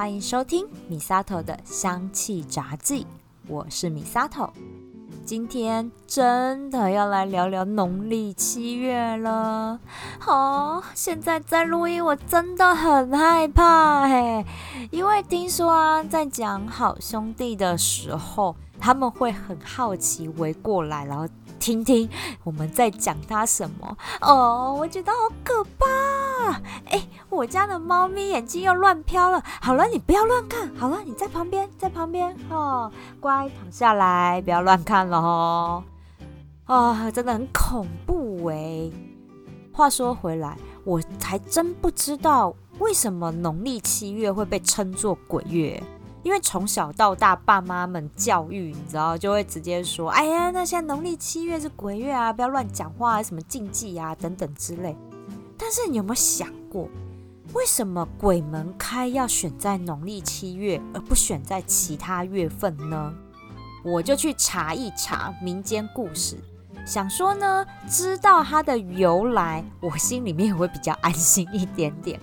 欢迎收听米萨头的香气杂记，我是米萨头。今天真的要来聊聊农历七月了。哦，现在在录音，我真的很害怕嘿，因为听说啊，在讲好兄弟的时候，他们会很好奇围过来，然后。听听我们在讲它什么哦，我觉得好可怕！哎，我家的猫咪眼睛又乱飘了。好了，你不要乱看。好了，你在旁边，在旁边哦，乖，躺下来，不要乱看了哦。啊，真的很恐怖哎。话说回来，我还真不知道为什么农历七月会被称作鬼月。因为从小到大，爸妈们教育，你知道，就会直接说：“哎呀，那现在农历七月是鬼月啊，不要乱讲话，什么禁忌啊等等之类。”但是你有没有想过，为什么鬼门开要选在农历七月，而不选在其他月份呢？我就去查一查民间故事，想说呢，知道它的由来，我心里面会比较安心一点点。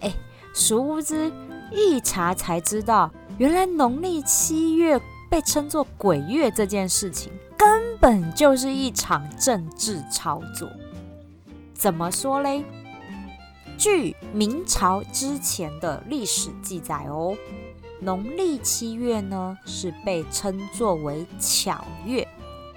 哎，殊不知一查才知道。原来农历七月被称作鬼月这件事情，根本就是一场政治操作。怎么说嘞？据明朝之前的历史记载哦，农历七月呢是被称作为巧月，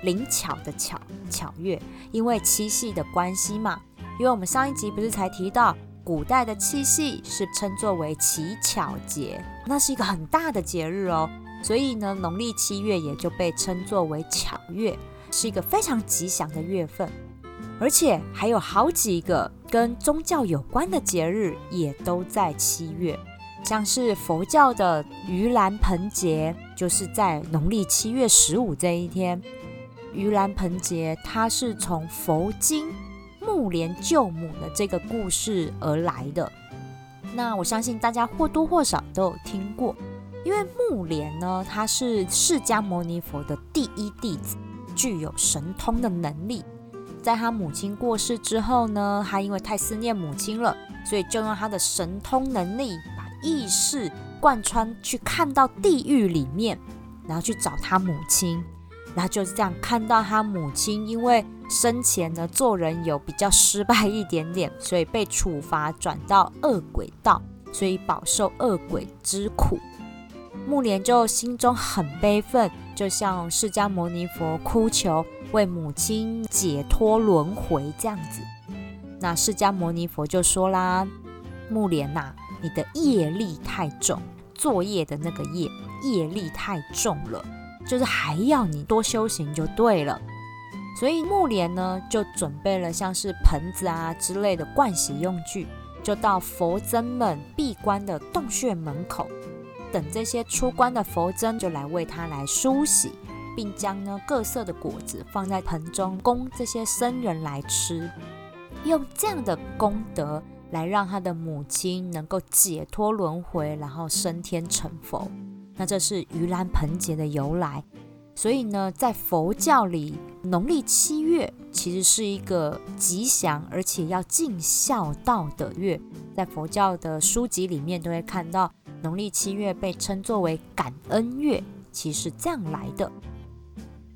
灵巧的巧巧月，因为七夕的关系嘛。因为我们上一集不是才提到。古代的七夕是称作为乞巧节，那是一个很大的节日哦，所以呢，农历七月也就被称作为巧月，是一个非常吉祥的月份。而且还有好几个跟宗教有关的节日也都在七月，像是佛教的盂兰盆节，就是在农历七月十五这一天。盂兰盆节它是从佛经。木莲救母的这个故事而来的，那我相信大家或多或少都有听过。因为木莲呢，他是释迦牟尼佛的第一弟子，具有神通的能力。在他母亲过世之后呢，他因为太思念母亲了，所以就用他的神通能力，把意识贯穿去看到地狱里面，然后去找他母亲。然后就是这样看到他母亲，因为生前呢做人有比较失败一点点，所以被处罚转到恶鬼道，所以饱受恶鬼之苦。木莲就心中很悲愤，就向释迦牟尼佛哭求，为母亲解脱轮回这样子。那释迦牟尼佛就说啦：“木莲呐，你的业力太重，作业的那个业业力太重了。”就是还要你多修行就对了，所以木莲呢就准备了像是盆子啊之类的盥洗用具，就到佛僧们闭关的洞穴门口，等这些出关的佛僧就来为他来梳洗，并将呢各色的果子放在盆中供这些僧人来吃，用这样的功德来让他的母亲能够解脱轮回，然后升天成佛。那这是盂兰盆节的由来，所以呢，在佛教里，农历七月其实是一个吉祥而且要尽孝道的月。在佛教的书籍里面，都会看到农历七月被称作为感恩月，其实这样来的。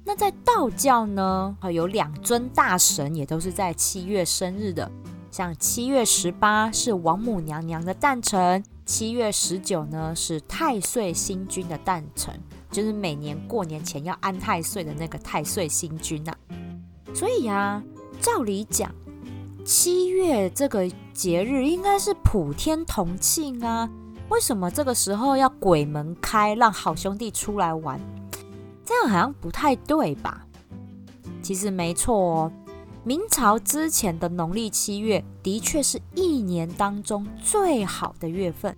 那在道教呢，有两尊大神也都是在七月生日的，像七月十八是王母娘娘的诞辰。七月十九呢是太岁星君的诞辰，就是每年过年前要安太岁的那个太岁星君呐。所以啊，照理讲，七月这个节日应该是普天同庆啊。为什么这个时候要鬼门开，让好兄弟出来玩？这样好像不太对吧？其实没错哦。明朝之前的农历七月，的确是一年当中最好的月份。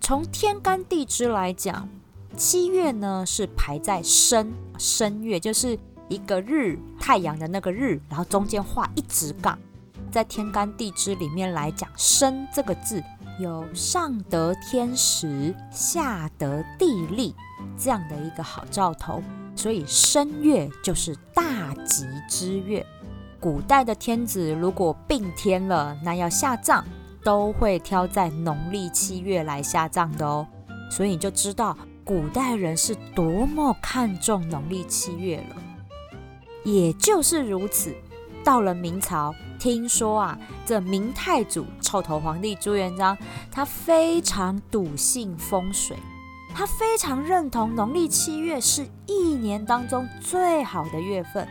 从天干地支来讲，七月呢是排在申申月，就是一个日太阳的那个日，然后中间画一直杠。在天干地支里面来讲，申这个字有上得天时，下得地利这样的一个好兆头，所以申月就是大吉之月。古代的天子如果病天了，那要下葬都会挑在农历七月来下葬的哦。所以你就知道古代人是多么看重农历七月了。也就是如此，到了明朝，听说啊，这明太祖臭头皇帝朱元璋，他非常笃信风水，他非常认同农历七月是一年当中最好的月份，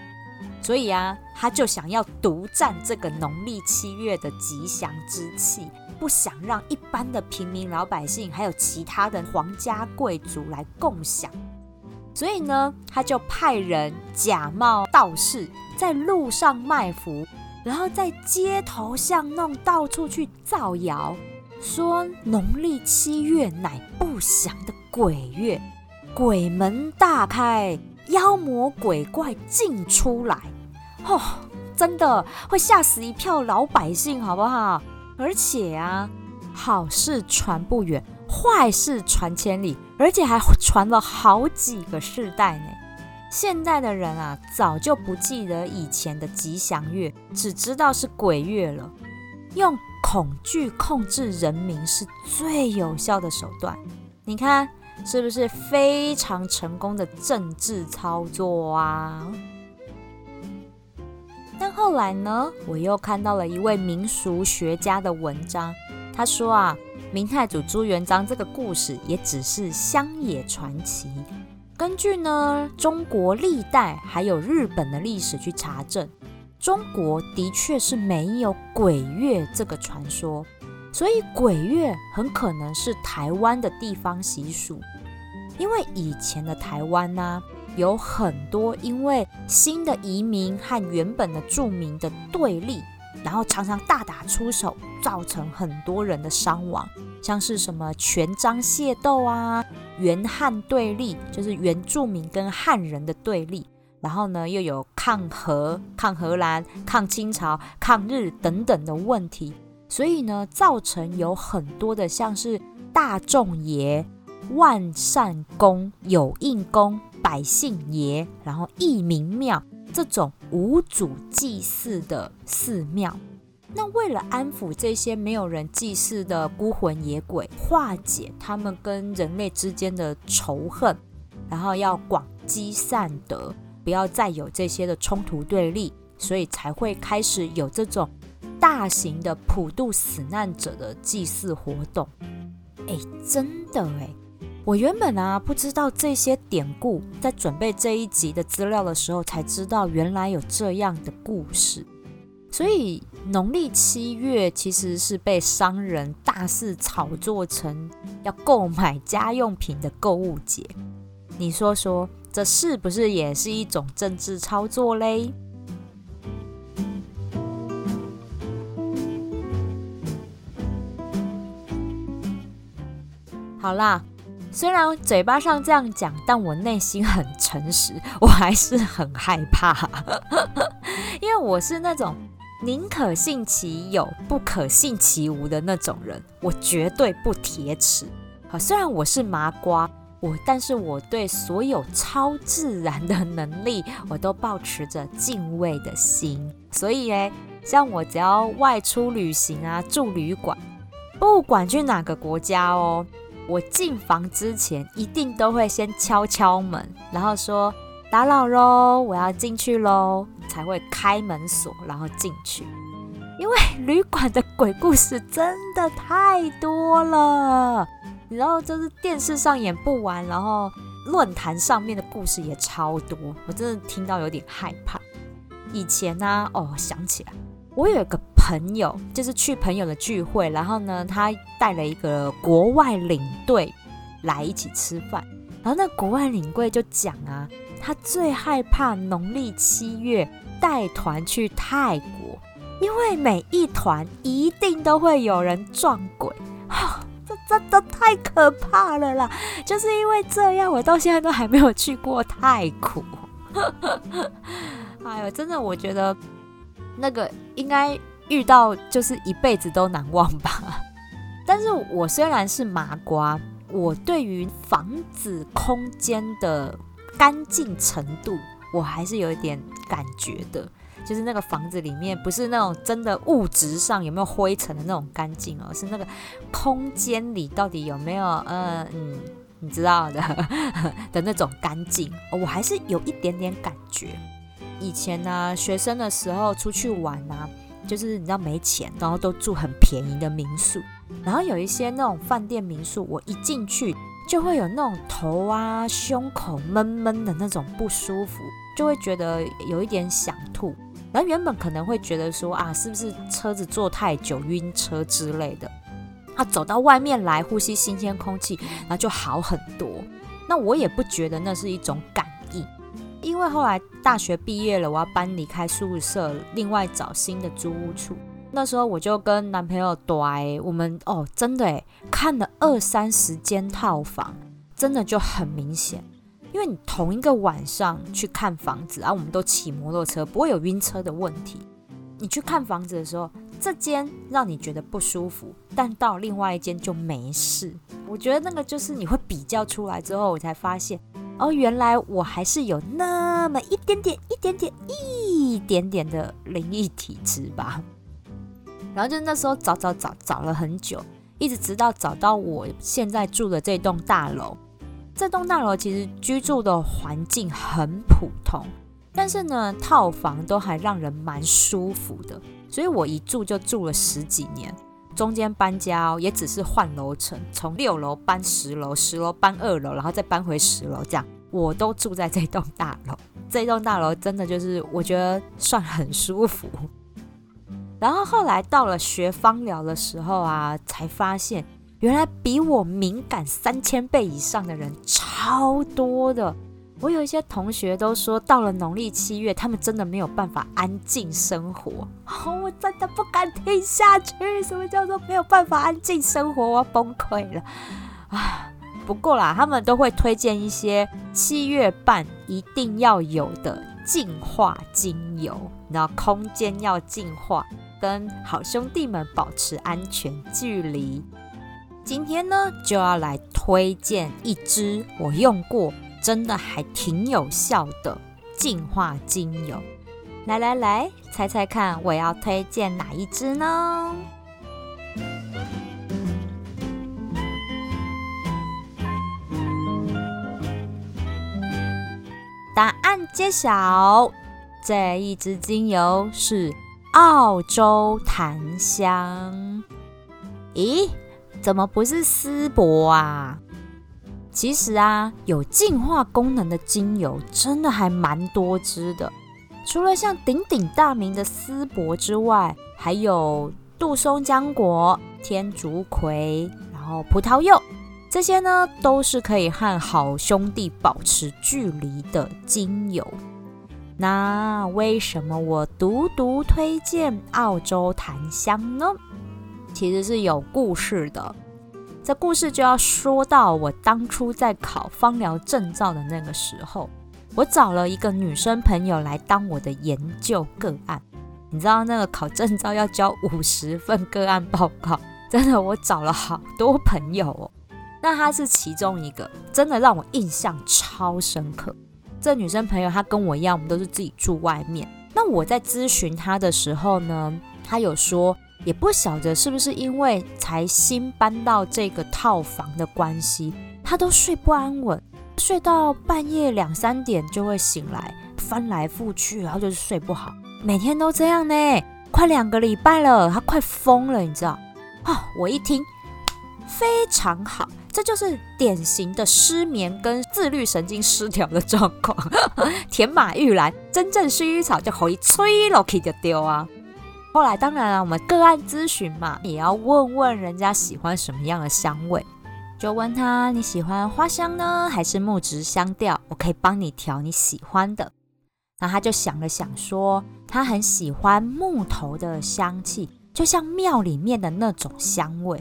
所以啊，他就想要独占这个农历七月的吉祥之气，不想让一般的平民老百姓还有其他的皇家贵族来共享。所以呢，他就派人假冒道士，在路上卖符，然后在街头巷弄到处去造谣，说农历七月乃不祥的鬼月，鬼门大开，妖魔鬼怪尽出来。哦，真的会吓死一票老百姓，好不好？而且啊，好事传不远。坏事传千里，而且还传了好几个世代呢。现在的人啊，早就不记得以前的吉祥月，只知道是鬼月了。用恐惧控制人民是最有效的手段。你看，是不是非常成功的政治操作啊？但后来呢，我又看到了一位民俗学家的文章，他说啊。明太祖朱元璋这个故事也只是乡野传奇。根据呢中国历代还有日本的历史去查证，中国的确是没有鬼月这个传说，所以鬼月很可能是台湾的地方习俗。因为以前的台湾呢，有很多因为新的移民和原本的住民的对立。然后常常大打出手，造成很多人的伤亡，像是什么权章械斗啊、原汉对立，就是原住民跟汉人的对立。然后呢，又有抗荷、抗荷兰、抗清朝、抗日等等的问题，所以呢，造成有很多的像是大众爷、万善公、有应公、百姓爷，然后义民庙。这种无主祭祀的寺庙，那为了安抚这些没有人祭祀的孤魂野鬼，化解他们跟人类之间的仇恨，然后要广积善德，不要再有这些的冲突对立，所以才会开始有这种大型的普渡死难者的祭祀活动。哎，真的哎。我原本啊不知道这些典故，在准备这一集的资料的时候，才知道原来有这样的故事。所以农历七月其实是被商人大肆炒作成要购买家用品的购物节。你说说，这是不是也是一种政治操作嘞？好啦。虽然嘴巴上这样讲，但我内心很诚实，我还是很害怕，因为我是那种宁可信其有，不可信其无的那种人，我绝对不铁齿。好，虽然我是麻瓜，我但是我对所有超自然的能力，我都保持着敬畏的心。所以诶，像我只要外出旅行啊，住旅馆，不管去哪个国家哦。我进房之前一定都会先敲敲门，然后说打扰喽，我要进去喽，才会开门锁，然后进去。因为旅馆的鬼故事真的太多了，然后就是电视上演不完，然后论坛上面的故事也超多，我真的听到有点害怕。以前呢，哦，想起来。我有一个朋友，就是去朋友的聚会，然后呢，他带了一个国外领队来一起吃饭，然后那国外领队就讲啊，他最害怕农历七月带团去泰国，因为每一团一定都会有人撞鬼，这真的太可怕了啦！就是因为这样，我到现在都还没有去过泰国。哎呦，真的，我觉得。那个应该遇到就是一辈子都难忘吧。但是我虽然是麻瓜，我对于房子空间的干净程度，我还是有一点感觉的。就是那个房子里面不是那种真的物质上有没有灰尘的那种干净哦，是那个空间里到底有没有，嗯嗯，你知道的 的那种干净，我还是有一点点感觉。以前呢，学生的时候出去玩啊，就是你知道没钱，然后都住很便宜的民宿，然后有一些那种饭店民宿，我一进去就会有那种头啊、胸口闷闷的那种不舒服，就会觉得有一点想吐。然后原本可能会觉得说啊，是不是车子坐太久晕车之类的，啊，走到外面来呼吸新鲜空气，然后就好很多。那我也不觉得那是一种感。因为后来大学毕业了，我要搬离开宿舍，另外找新的租屋处。那时候我就跟男朋友对，我们哦，真的诶，看了二三十间套房，真的就很明显。因为你同一个晚上去看房子啊，我们都骑摩托车，不会有晕车的问题。你去看房子的时候，这间让你觉得不舒服，但到另外一间就没事。我觉得那个就是你会比较出来之后，我才发现。哦，原来我还是有那么一点点、一点点、一点点的灵异体质吧。然后就那时候找找找找了很久，一直直到找到我现在住的这栋大楼。这栋大楼其实居住的环境很普通，但是呢，套房都还让人蛮舒服的，所以我一住就住了十几年。中间搬家，也只是换楼层，从六楼搬十楼，十楼搬二楼，然后再搬回十楼，这样我都住在这栋大楼。这栋大楼真的就是我觉得算很舒服。然后后来到了学芳疗的时候啊，才发现原来比我敏感三千倍以上的人超多的。我有一些同学都说，到了农历七月，他们真的没有办法安静生活。我真的不敢听下去。什么叫做没有办法安静生活？我要崩溃了啊！不过啦，他们都会推荐一些七月半一定要有的净化精油，然后空间要净化，跟好兄弟们保持安全距离。今天呢，就要来推荐一支我用过。真的还挺有效的净化精油，来来来，猜猜看，我要推荐哪一支呢？答案揭晓，这一支精油是澳洲檀香。咦，怎么不是丝柏啊？其实啊，有净化功能的精油真的还蛮多支的。除了像鼎鼎大名的丝柏之外，还有杜松浆果、天竺葵，然后葡萄柚，这些呢都是可以和好兄弟保持距离的精油。那为什么我独独推荐澳洲檀香呢？其实是有故事的。这故事就要说到我当初在考芳疗证照的那个时候，我找了一个女生朋友来当我的研究个案。你知道那个考证照要交五十份个案报告，真的我找了好多朋友哦。那她是其中一个，真的让我印象超深刻。这女生朋友她跟我一样，我们都是自己住外面。那我在咨询她的时候呢，她有说。也不晓得是不是因为才新搬到这个套房的关系，他都睡不安稳，睡到半夜两三点就会醒来，翻来覆去，然后就是睡不好，每天都这样呢，快两个礼拜了，他快疯了，你知道？啊，我一听非常好，这就是典型的失眠跟自律神经失调的状况，田马玉兰，真正薰衣草就可以吹落去就丢啊。后来当然了，我们个案咨询嘛，也要问问人家喜欢什么样的香味，就问他你喜欢花香呢，还是木质香调？我可以帮你调你喜欢的。那他就想了想，说他很喜欢木头的香气，就像庙里面的那种香味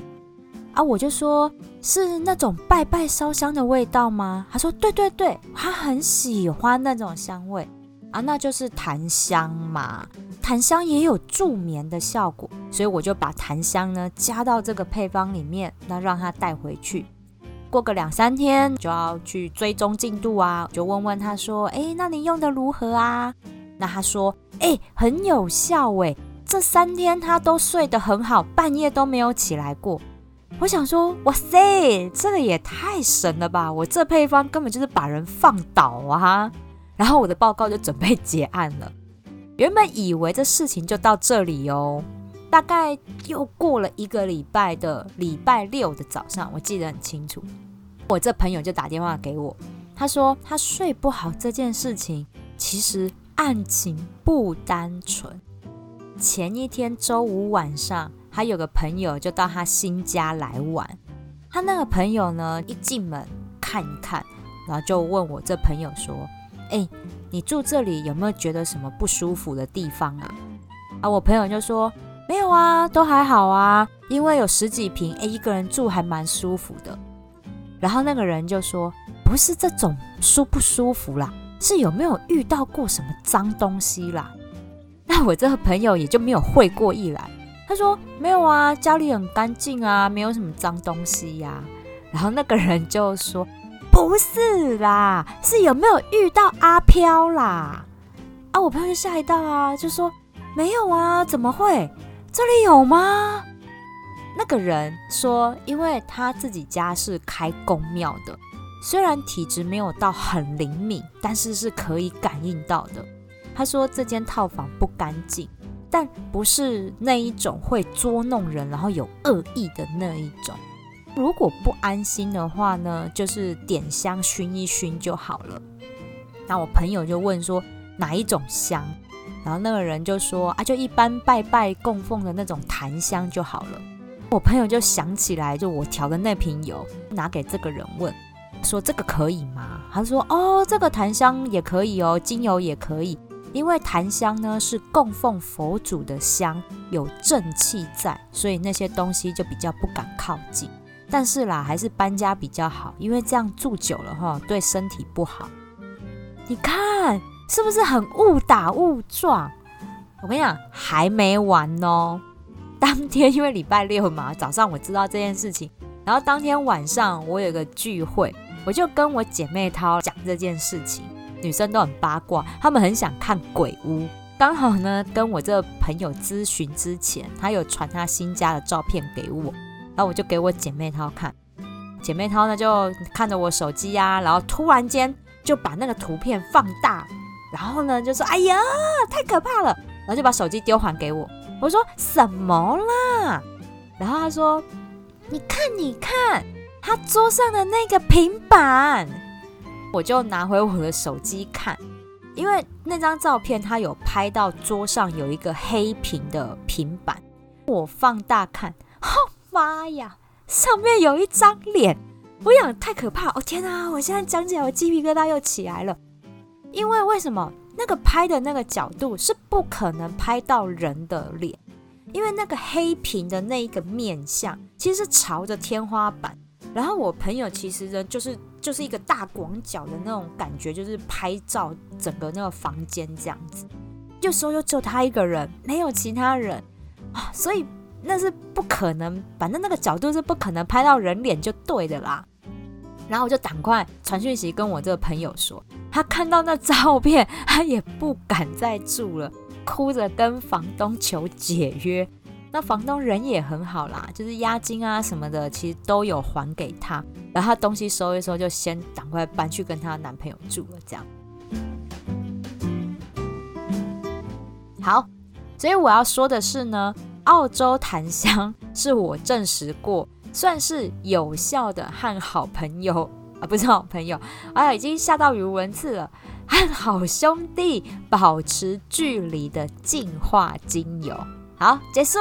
啊。我就说是那种拜拜烧香的味道吗？他说对对对，他很喜欢那种香味。啊，那就是檀香嘛，檀香也有助眠的效果，所以我就把檀香呢加到这个配方里面，那让他带回去。过个两三天就要去追踪进度啊，就问问他说，哎，那你用的如何啊？那他说，哎，很有效哎，这三天他都睡得很好，半夜都没有起来过。我想说，哇塞，这个也太神了吧！我这配方根本就是把人放倒啊！然后我的报告就准备结案了。原本以为这事情就到这里哦，大概又过了一个礼拜的礼拜六的早上，我记得很清楚，我这朋友就打电话给我，他说他睡不好这件事情，其实案情不单纯。前一天周五晚上，他有个朋友就到他新家来玩，他那个朋友呢一进门看一看，然后就问我这朋友说：“哎。”你住这里有没有觉得什么不舒服的地方啊？啊，我朋友就说没有啊，都还好啊，因为有十几平，哎，一个人住还蛮舒服的。然后那个人就说不是这种舒不舒服啦，是有没有遇到过什么脏东西啦？那我这个朋友也就没有会过意来，他说没有啊，家里很干净啊，没有什么脏东西呀。然后那个人就说。不是啦，是有没有遇到阿飘啦？啊，我朋友就吓一跳啊，就说没有啊，怎么会？这里有吗？那个人说，因为他自己家是开公庙的，虽然体质没有到很灵敏，但是是可以感应到的。他说这间套房不干净，但不是那一种会捉弄人，然后有恶意的那一种。如果不安心的话呢，就是点香熏一熏就好了。那我朋友就问说哪一种香，然后那个人就说啊，就一般拜拜供奉的那种檀香就好了。我朋友就想起来，就我调的那瓶油，拿给这个人问，说这个可以吗？他说哦，这个檀香也可以哦，精油也可以，因为檀香呢是供奉佛祖的香，有正气在，所以那些东西就比较不敢靠近。但是啦，还是搬家比较好，因为这样住久了哈，对身体不好。你看是不是很误打误撞？我跟你讲，还没完哦。当天因为礼拜六嘛，早上我知道这件事情，然后当天晚上我有个聚会，我就跟我姐妹涛讲这件事情。女生都很八卦，她们很想看鬼屋。刚好呢，跟我这个朋友咨询之前，她有传她新家的照片给我。然后我就给我姐妹涛看，姐妹涛呢就看着我手机呀，然后突然间就把那个图片放大，然后呢就说：“哎呀，太可怕了！”然后就把手机丢还给我。我说：“什么啦？”然后他说：“你看，你看，他桌上的那个平板。”我就拿回我的手机看，因为那张照片他有拍到桌上有一个黑屏的平板，我放大看，吼！妈呀！上面有一张脸，我想太可怕！哦天哪！我现在讲起来，我鸡皮疙瘩又起来了。因为为什么那个拍的那个角度是不可能拍到人的脸？因为那个黑屏的那一个面相其实是朝着天花板。然后我朋友其实呢，就是就是一个大广角的那种感觉，就是拍照整个那个房间这样子。有时候又只有他一个人，没有其他人啊，所以。那是不可能，反正那个角度是不可能拍到人脸就对的啦。然后我就赶快传讯息跟我这个朋友说，他看到那照片，他也不敢再住了，哭着跟房东求解约。那房东人也很好啦，就是押金啊什么的，其实都有还给他。然后他东西收一收，就先赶快搬去跟她男朋友住了。这样，好，所以我要说的是呢。澳洲檀香是我证实过算是有效的和好朋友啊，不是好朋友，哎啊，已经吓到语无伦次了，和好兄弟保持距离的净化精油。好，结束，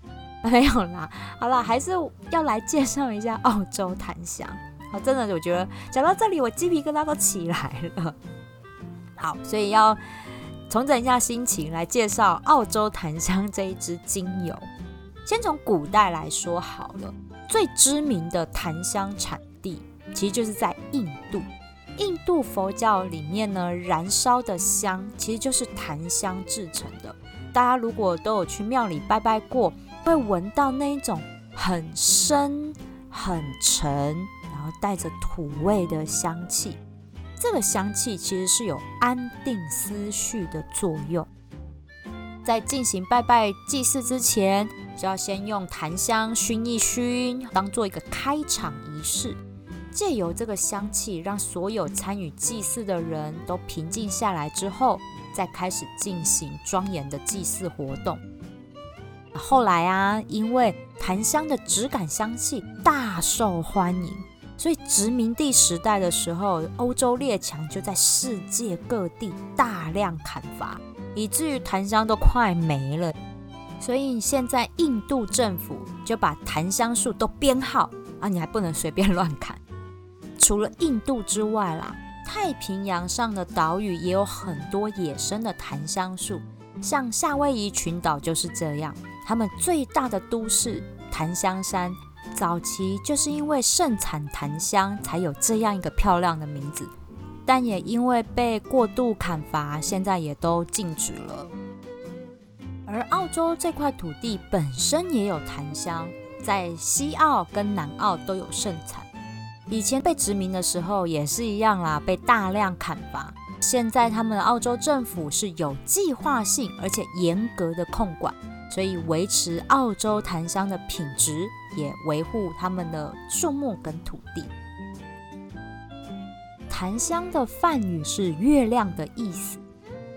没有啦，好了，还是要来介绍一下澳洲檀香。好，真的，我觉得讲到这里，我鸡皮疙瘩都起来了。好，所以要。重整一下心情，来介绍澳洲檀香这一支精油。先从古代来说好了，最知名的檀香产地其实就是在印度。印度佛教里面呢，燃烧的香其实就是檀香制成的。大家如果都有去庙里拜拜过，会闻到那一种很深、很沉，然后带着土味的香气。这个香气其实是有安定思绪的作用。在进行拜拜祭祀之前，就要先用檀香熏一熏，当做一个开场仪式。借由这个香气，让所有参与祭祀的人都平静下来之后，再开始进行庄严的祭祀活动。后来啊，因为檀香的质感香气大受欢迎，所以殖民地时代的时候，欧洲列强就在世界各地大量砍伐，以至于檀香都快没了。所以现在印度政府就把檀香树都编号啊，你还不能随便乱砍。除了印度之外啦，太平洋上的岛屿也有很多野生的檀香树，像夏威夷群岛就是这样。他们最大的都市檀香山，早期就是因为盛产檀香，才有这样一个漂亮的名字。但也因为被过度砍伐，现在也都禁止了。而澳洲这块土地本身也有檀香，在西澳跟南澳都有盛产。以前被殖民的时候也是一样啦，被大量砍伐。现在他们的澳洲政府是有计划性而且严格的控管。所以维持澳洲檀香的品质，也维护它们的树木跟土地。檀香的梵语是“月亮”的意思，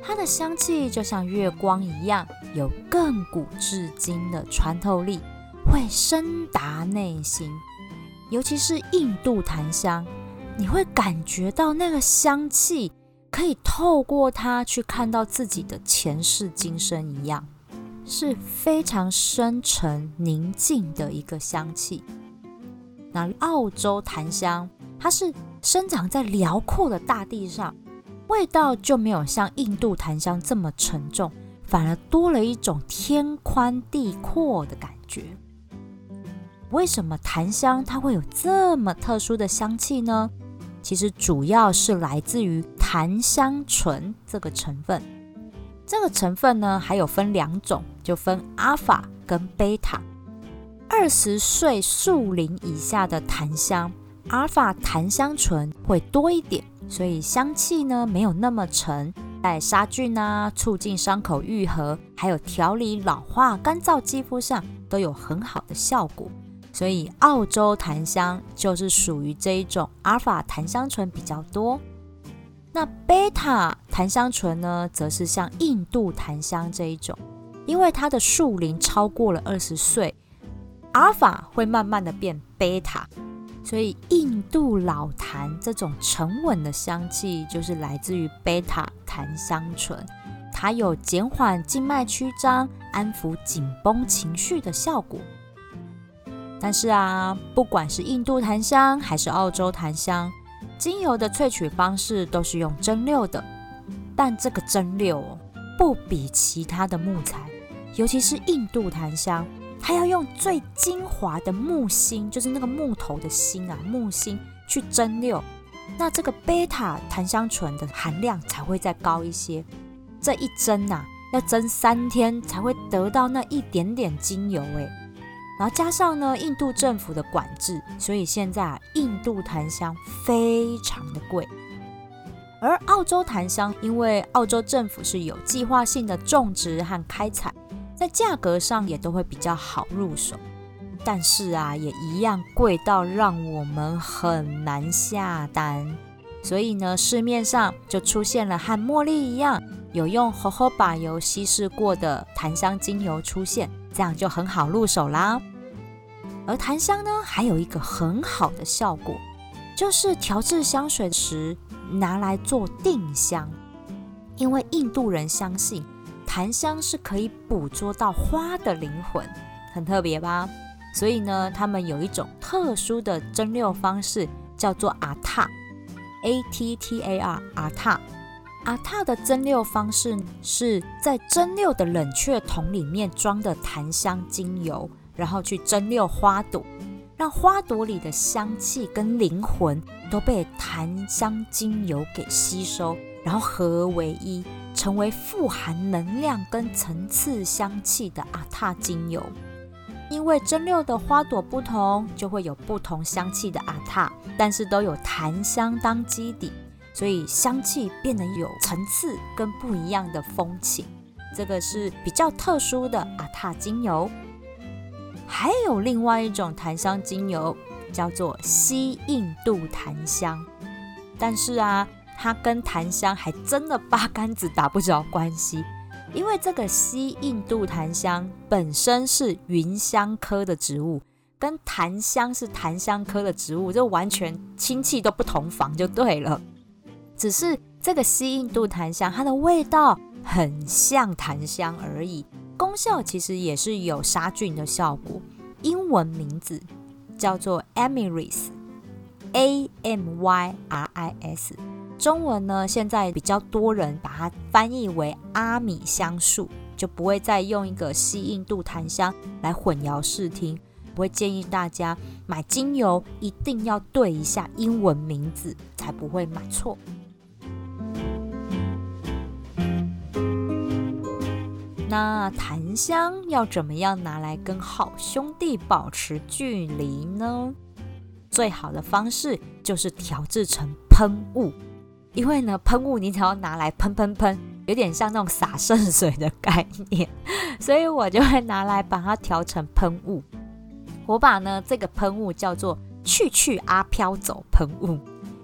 它的香气就像月光一样，有亘古至今的穿透力，会深达内心。尤其是印度檀香，你会感觉到那个香气可以透过它去看到自己的前世今生一样。是非常深沉宁静的一个香气。那澳洲檀香，它是生长在辽阔的大地上，味道就没有像印度檀香这么沉重，反而多了一种天宽地阔的感觉。为什么檀香它会有这么特殊的香气呢？其实主要是来自于檀香醇这个成分。这个成分呢，还有分两种，就分阿尔法跟贝塔。二十岁树龄以下的檀香，阿尔法檀香醇会多一点，所以香气呢没有那么沉，在杀菌啊、促进伤口愈合，还有调理老化、干燥肌肤上都有很好的效果。所以澳洲檀香就是属于这一种阿尔法檀香醇比较多。那贝塔檀香醇呢，则是像印度檀香这一种，因为它的树龄超过了二十岁，阿尔法会慢慢的变贝塔，所以印度老檀这种沉稳的香气，就是来自于贝塔檀香醇，它有减缓静脉曲张、安抚紧绷情绪的效果。但是啊，不管是印度檀香还是澳洲檀香。精油的萃取方式都是用蒸馏的，但这个蒸馏哦不比其他的木材，尤其是印度檀香，它要用最精华的木芯，就是那个木头的芯啊，木芯去蒸馏，那这个贝塔檀香醇的含量才会再高一些。这一蒸呐，要蒸三天才会得到那一点点精油诶。然后加上呢，印度政府的管制，所以现在啊，印度檀香非常的贵。而澳洲檀香，因为澳洲政府是有计划性的种植和开采，在价格上也都会比较好入手。但是啊，也一样贵到让我们很难下单。所以呢，市面上就出现了和茉莉一样，有用荷荷巴油稀释过的檀香精油出现，这样就很好入手啦。而檀香呢，还有一个很好的效果，就是调制香水时拿来做定香。因为印度人相信檀香是可以捕捉到花的灵魂，很特别吧？所以呢，他们有一种特殊的蒸馏方式，叫做阿塔 （A T T A R）。阿塔，阿塔的蒸馏方式是在蒸馏的冷却桶里面装的檀香精油。然后去蒸馏花朵，让花朵里的香气跟灵魂都被檀香精油给吸收，然后合为一，成为富含能量跟层次香气的阿塔精油。因为蒸馏的花朵不同，就会有不同香气的阿塔，但是都有檀香当基底，所以香气变得有层次跟不一样的风情。这个是比较特殊的阿塔精油。还有另外一种檀香精油，叫做西印度檀香。但是啊，它跟檀香还真的八竿子打不着关系，因为这个西印度檀香本身是芸香科的植物，跟檀香是檀香科的植物，就完全亲戚都不同房就对了。只是这个西印度檀香，它的味道很像檀香而已。功效其实也是有杀菌的效果，英文名字叫做 Amyris，A M Y R I S，中文呢现在比较多人把它翻译为阿米香树，就不会再用一个西印度檀香来混淆视听，不会建议大家买精油一定要对一下英文名字，才不会买错。那檀香要怎么样拿来跟好兄弟保持距离呢？最好的方式就是调制成喷雾，因为呢，喷雾你只要拿来喷喷喷，有点像那种洒圣水的概念，所以我就会拿来把它调成喷雾。我把呢这个喷雾叫做“去去阿飘走”喷雾，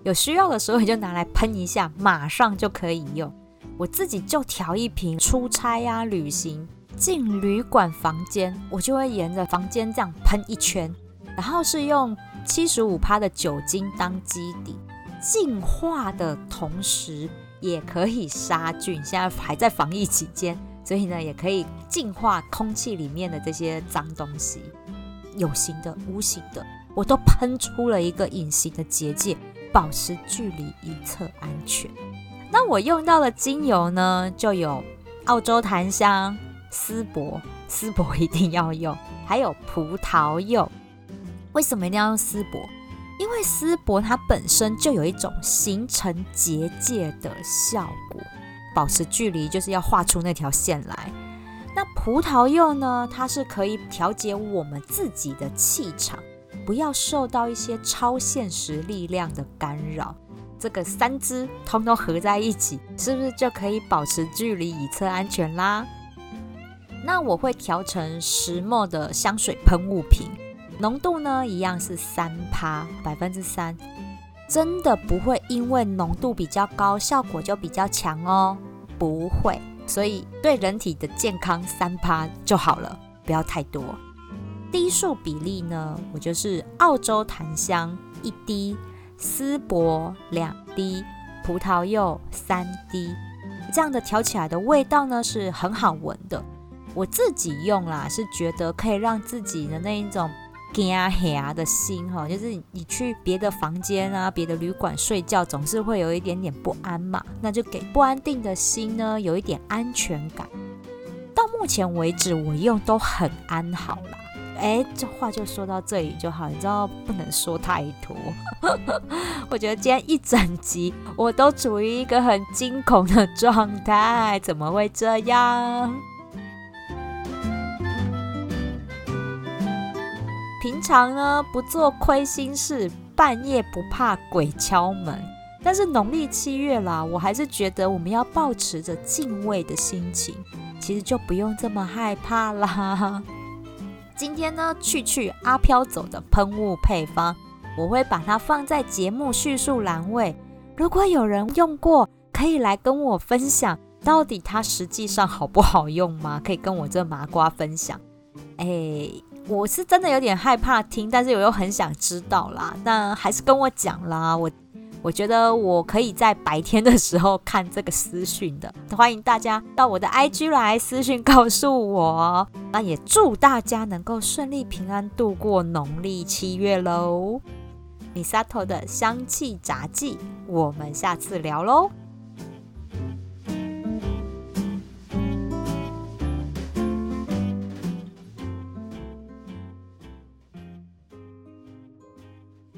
有需要的时候你就拿来喷一下，马上就可以用。我自己就调一瓶，出差呀、旅行进旅馆房间，我就会沿着房间这样喷一圈，然后是用七十五趴的酒精当基底，净化的同时也可以杀菌。现在还在防疫期间，所以呢也可以净化空气里面的这些脏东西，有形的、无形的，我都喷出了一个隐形的结界，保持距离，以测安全。那我用到的精油呢，就有澳洲檀香、丝柏，丝柏一定要用，还有葡萄柚。为什么一定要用丝柏？因为丝柏它本身就有一种形成结界的效果，保持距离就是要画出那条线来。那葡萄柚呢，它是可以调节我们自己的气场，不要受到一些超现实力量的干扰。这个三支通通合在一起，是不是就可以保持距离以测安全啦？那我会调成石墨的香水喷雾瓶，浓度呢一样是三趴百分之三，真的不会因为浓度比较高，效果就比较强哦，不会。所以对人体的健康三趴就好了，不要太多。滴数比例呢，我就是澳洲檀香一滴。丝柏两滴，葡萄柚三滴，这样的调起来的味道呢是很好闻的。我自己用啦，是觉得可以让自己的那一种惊吓的心哈，就是你去别的房间啊、别的旅馆睡觉，总是会有一点点不安嘛，那就给不安定的心呢有一点安全感。到目前为止，我用都很安好了。哎，这话就说到这里就好，你知道不能说太多。我觉得今天一整集我都处于一个很惊恐的状态，怎么会这样？平常呢不做亏心事，半夜不怕鬼敲门，但是农历七月啦，我还是觉得我们要保持着敬畏的心情，其实就不用这么害怕啦。今天呢，去去阿飘走的喷雾配方，我会把它放在节目叙述栏位。如果有人用过，可以来跟我分享，到底它实际上好不好用吗？可以跟我这麻瓜分享。哎，我是真的有点害怕听，但是我又很想知道啦。那还是跟我讲啦，我。我觉得我可以在白天的时候看这个私讯的，欢迎大家到我的 IG 来私讯告诉我。那也祝大家能够顺利平安度过农历七月喽。米萨头的香气杂技，我们下次聊喽。